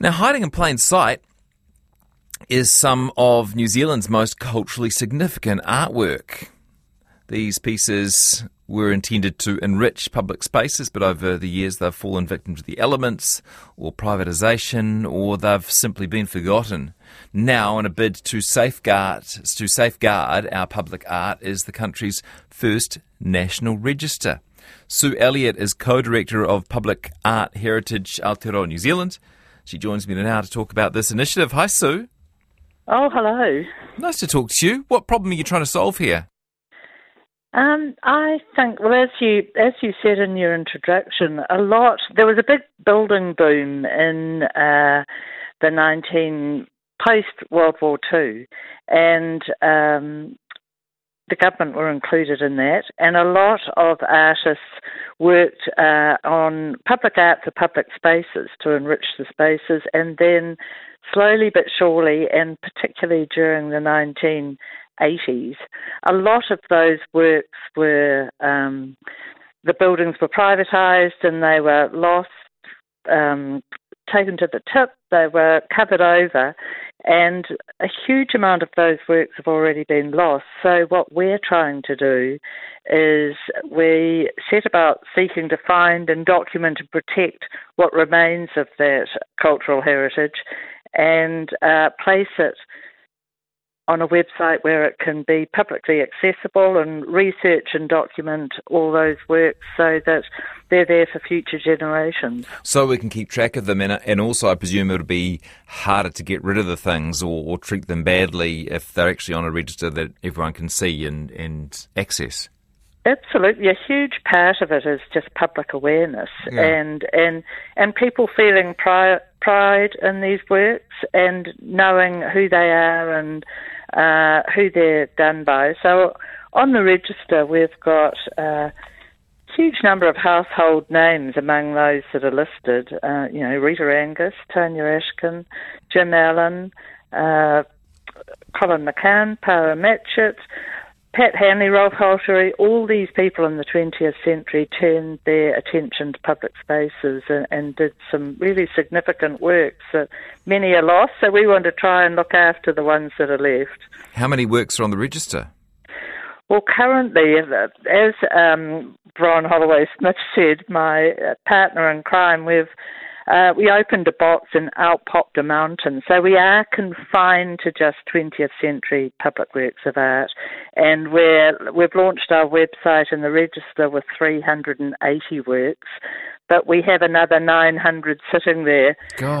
Now, hiding in plain sight is some of New Zealand's most culturally significant artwork. These pieces were intended to enrich public spaces, but over the years they've fallen victim to the elements or privatisation, or they've simply been forgotten. Now, in a bid to safeguard to safeguard our public art, is the country's first national register. Sue Elliott is co-director of Public Art Heritage Aotearoa New Zealand. She joins me now to talk about this initiative. Hi, Sue. Oh, hello. Nice to talk to you. What problem are you trying to solve here? Um, I think, well, as you as you said in your introduction, a lot. There was a big building boom in uh, the nineteen post World War Two, and um, the government were included in that, and a lot of artists worked uh, on public art for public spaces to enrich the spaces, and then slowly but surely, and particularly during the 1980s, a lot of those works were um, the buildings were privatised and they were lost. Um, taken to the tip, they were covered over, and a huge amount of those works have already been lost. So, what we're trying to do is we set about seeking to find and document and protect what remains of that cultural heritage and uh, place it on a website where it can be publicly accessible and research and document all those works so that they're there for future generations. So we can keep track of them, and, and also I presume it would be harder to get rid of the things or, or, treat them badly if they're actually on a register that everyone can see and, and access. Absolutely, a huge part of it is just public awareness yeah. and and and people feeling pride pride in these works and knowing who they are and uh, who they're done by. So on the register, we've got a huge number of household names among those that are listed. Uh, you know, Rita Angus, Tanya Ashken, Jim Allen, uh, Colin McCahon, Para Matchitt, Pat Hanly, Rolf Haltery, all these people in the 20th century turned their attention to public spaces and, and, did some really significant works that many are lost. So we want to try and look after the ones that are left. How many works are on the register? Well, currently, as um, Bron Holloway Smith said, my partner in crime, we've uh, we opened a box and out popped a mountain. So we are confined to just 20th century public works of art. And we're, we've launched our website and the register with 380 works. But we have another 900 sitting there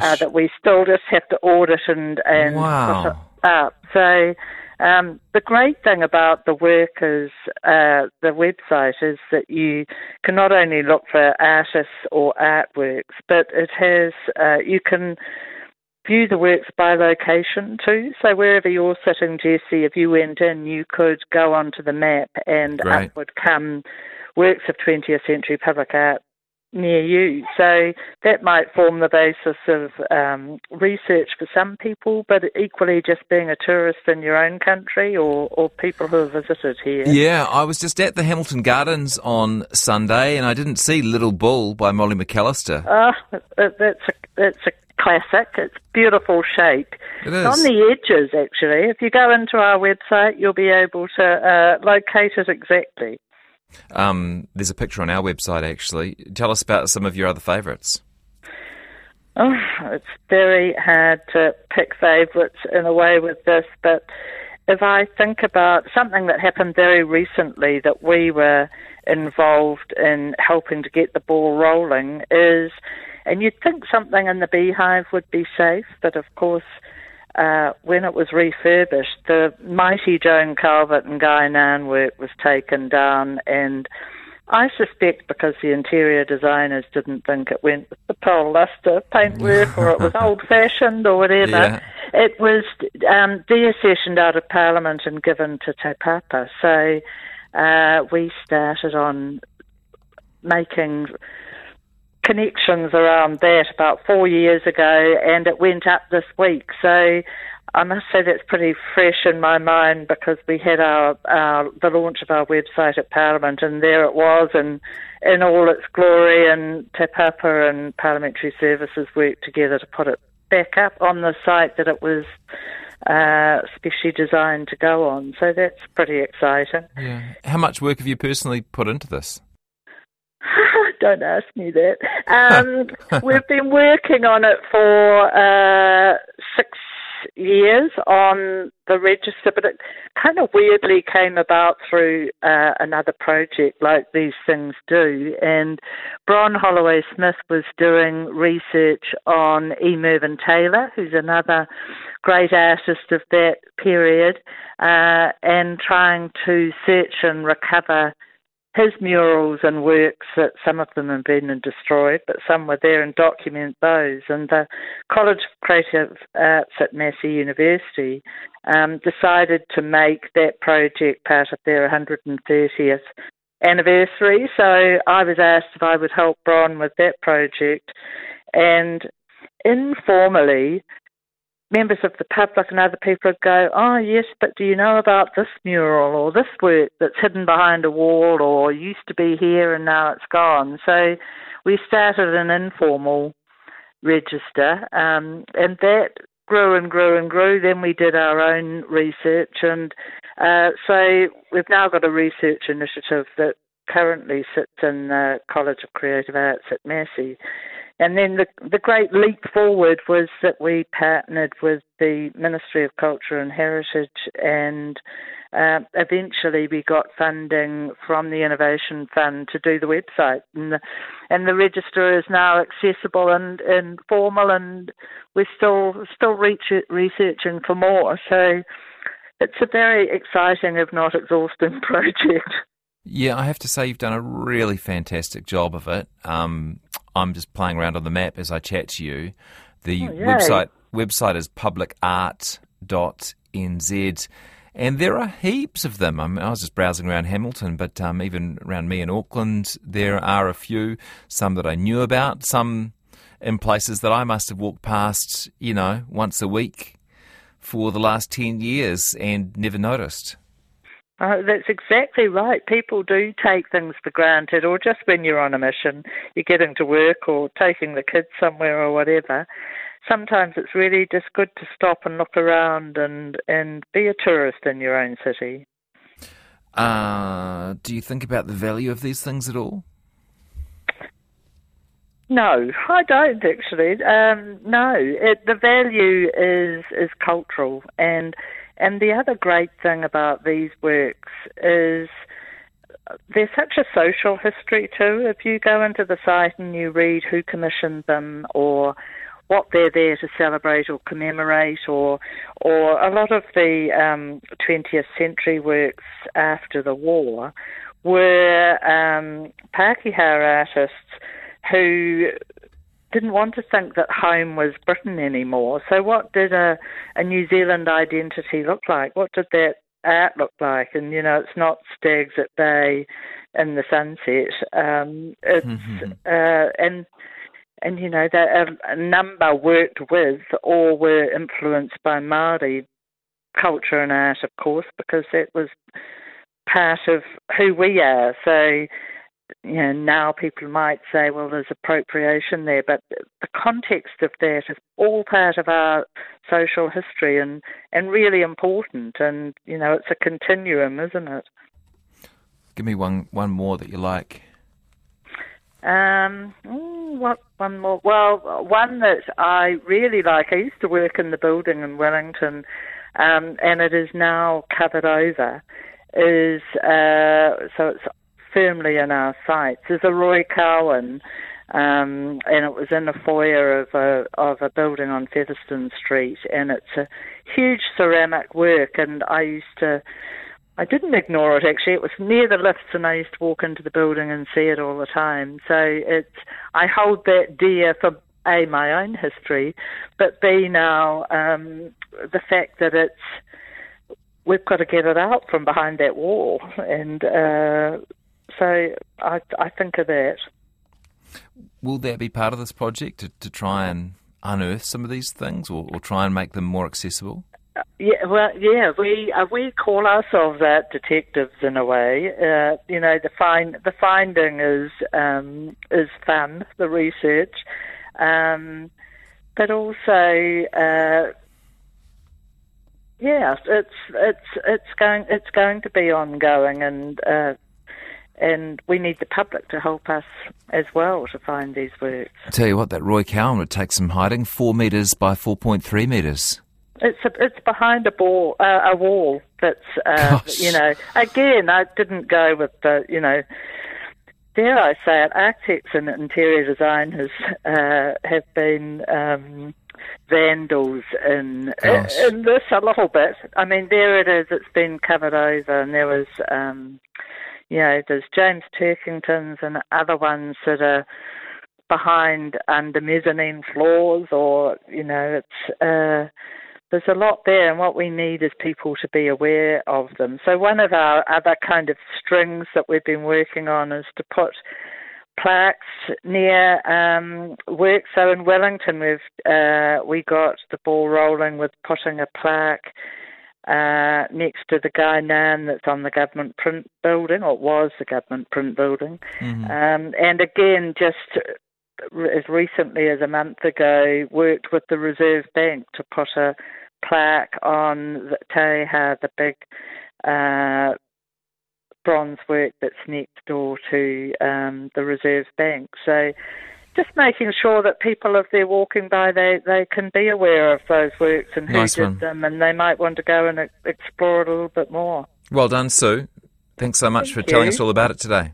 uh, that we still just have to audit and, and wow. put up. So um, the great thing about the work is uh, the website is that you can not only look for artists or artworks, but it has uh, you can view the works by location too. So wherever you're sitting, Jesse, if you went in, you could go onto the map and right. up would come works of 20th century public art near you. So that might form the basis of um, research for some people, but equally just being a tourist in your own country or, or people who have visited here. Yeah, I was just at the Hamilton Gardens on Sunday and I didn't see Little Bull by Molly Macalister. Oh, that's a, that's a classic. It's beautiful shape. It is. On the edges, actually. If you go into our website, you'll be able to uh, locate it exactly. Um, there's a picture on our website, actually. Tell us about some of your other favourites. Oh, it's very hard to pick favourites in a way with this, but if I think about something that happened very recently that we were involved in helping to get the ball rolling is, and you'd think something in the beehive would be safe, but of course uh, when it was refurbished, the mighty Joan Calvert and Guy Ngan work was taken down, and I suspect because the interior designers didn't think it went with the pearl lustre paintwork or it was old fashioned or whatever, yeah. it was um, deaccessioned out of Parliament and given to Te Papa. So uh, we started on making connections around that about four years ago, and it went up this week. So I must say that's pretty fresh in my mind because we had our, our the launch of our website at Parliament, and there it was, and in all its glory, and Te Papa and Parliamentary Services worked together to put it back up on the site that it was uh, specially designed to go on. So that's pretty exciting. Yeah. How much work have you personally put into this? Don't ask me that. Um, we've been working on it for uh, six years on the register, but it kind of weirdly came about through uh, another project like these things do. And Bron Holloway Smith was doing research on E. Mervyn Taylor, who's another great artist of that period, uh, and trying to search and recover his murals and works that some of them have been destroyed, but some were there and document those. And the College of Creative Arts at Massey University um, decided to make that project part of their 130th anniversary. So I was asked if I would help Bron with that project. And informally, members of the public and other people go, Oh, yes, but do you know about this mural or this work that's hidden behind a wall or used to be here and now it's gone? So we started an informal register, um, and that grew and grew and grew. Then we did our own research, and uh, so we've now got a research initiative that currently sits in the College of Creative Arts at Massey. And then the, the great leap forward was that we partnered with the Ministry of Culture and Heritage, and uh, eventually we got funding from the Innovation Fund to do the website. And the, and the register is now accessible and, and formal, and we're still still reach, researching for more. So it's a very exciting, if not exhausting, project. Yeah, I have to say you've done a really fantastic job of it. Um, I'm just playing around on the map as I chat to you. The oh, website website is publicart.nz. And there are heaps of them. I, mean, I was just browsing around Hamilton, but um, even around me in Auckland, there are a few. Some that I knew about, some in places that I must have walked past, you know, once a week for the last 10 years and never noticed. Uh, that's exactly right. People do take things for granted, or just when you're on a mission, you're getting to work or taking the kids somewhere or whatever. Sometimes it's really just good to stop and look around and, and be a tourist in your own city. Uh, do you think about the value of these things at all? No, I don't actually. Um, no, it, the value is is cultural and and the other great thing about these works is there's such a social history too. If you go into the site and you read who commissioned them or what they're there to celebrate or commemorate, or or a lot of the um, 20th century works after the war were um, Pākehā artists who didn't want to think that home was Britain anymore. So, what did a, a New Zealand identity look like? What did that art look like? And you know, it's not stags at bay in the sunset. Um, it's mm-hmm. uh, and and you know that a, a, number worked with or were influenced by Maori culture and art, of course, because that was part of who we are. So you know, now people might say, well, there's appropriation there, but the context of that is all part of our social history and, and really important. And, you know, it's a continuum, isn't it? Give me one, one more that you like. Um, what one more? Well, one that I really like. I used to work in the building in Wellington, um, and it is now covered over. Is uh, so it's firmly in our sights. There's a Roy Cowan, um, and it was in the foyer of a of a building on Featherston Street, and it's a huge ceramic work. And I used to, I didn't ignore it actually. It was near the lifts, and I used to walk into the building and see it all the time. So it's I hold that dear for a my own history, but b now um, the fact that it's we've got to get it out from behind that wall and uh, so I, I think of that. Will that be part of this project to, to try and unearth some of these things or, or try and make them more accessible? Uh, yeah, well, yeah, we uh, we call ourselves art detectives in a way. Uh, you know, the find the finding is um, is fun, the research, um, but also, uh, yeah, it's it's it's going it's going to be ongoing, and uh, and we need the public to help us as well to find these works. I tell you what, that Roy Cowan would take some hiding, four metres by four point three metres. It's a, it's behind a ball uh, a wall that's uh, you know again I didn't go with the you know dare I say it architects and interior designers uh, have been um, vandals in, in this a little bit. I mean there it is it's been covered over and there was um, you know there's James Turkington's and other ones that are behind under mezzanine floors or you know it's uh, there's a lot there, and what we need is people to be aware of them. So, one of our other kind of strings that we've been working on is to put plaques near um, work. So, in Wellington, we've uh, we got the ball rolling with putting a plaque uh, next to the Guy Ngan that's on the government print building, or was the government print building. Mm-hmm. Um, and again, just as recently as a month ago, worked with the Reserve Bank to put a plaque on the Teha, the big uh, bronze work that's next door to um, the Reserve Bank. So just making sure that people, if they're walking by, they, they can be aware of those works and who nice did one. them, and they might want to go and explore it a little bit more. Well done, Sue. Thanks so much Thank for you. telling us all about it today.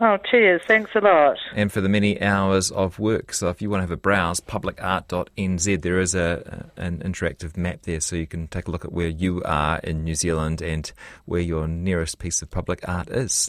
Oh, cheers. Thanks a lot. And for the many hours of work. So if you want to have a browse, publicart.nz, there is a an interactive map there so you can take a look at where you are in New Zealand and where your nearest piece of public art is.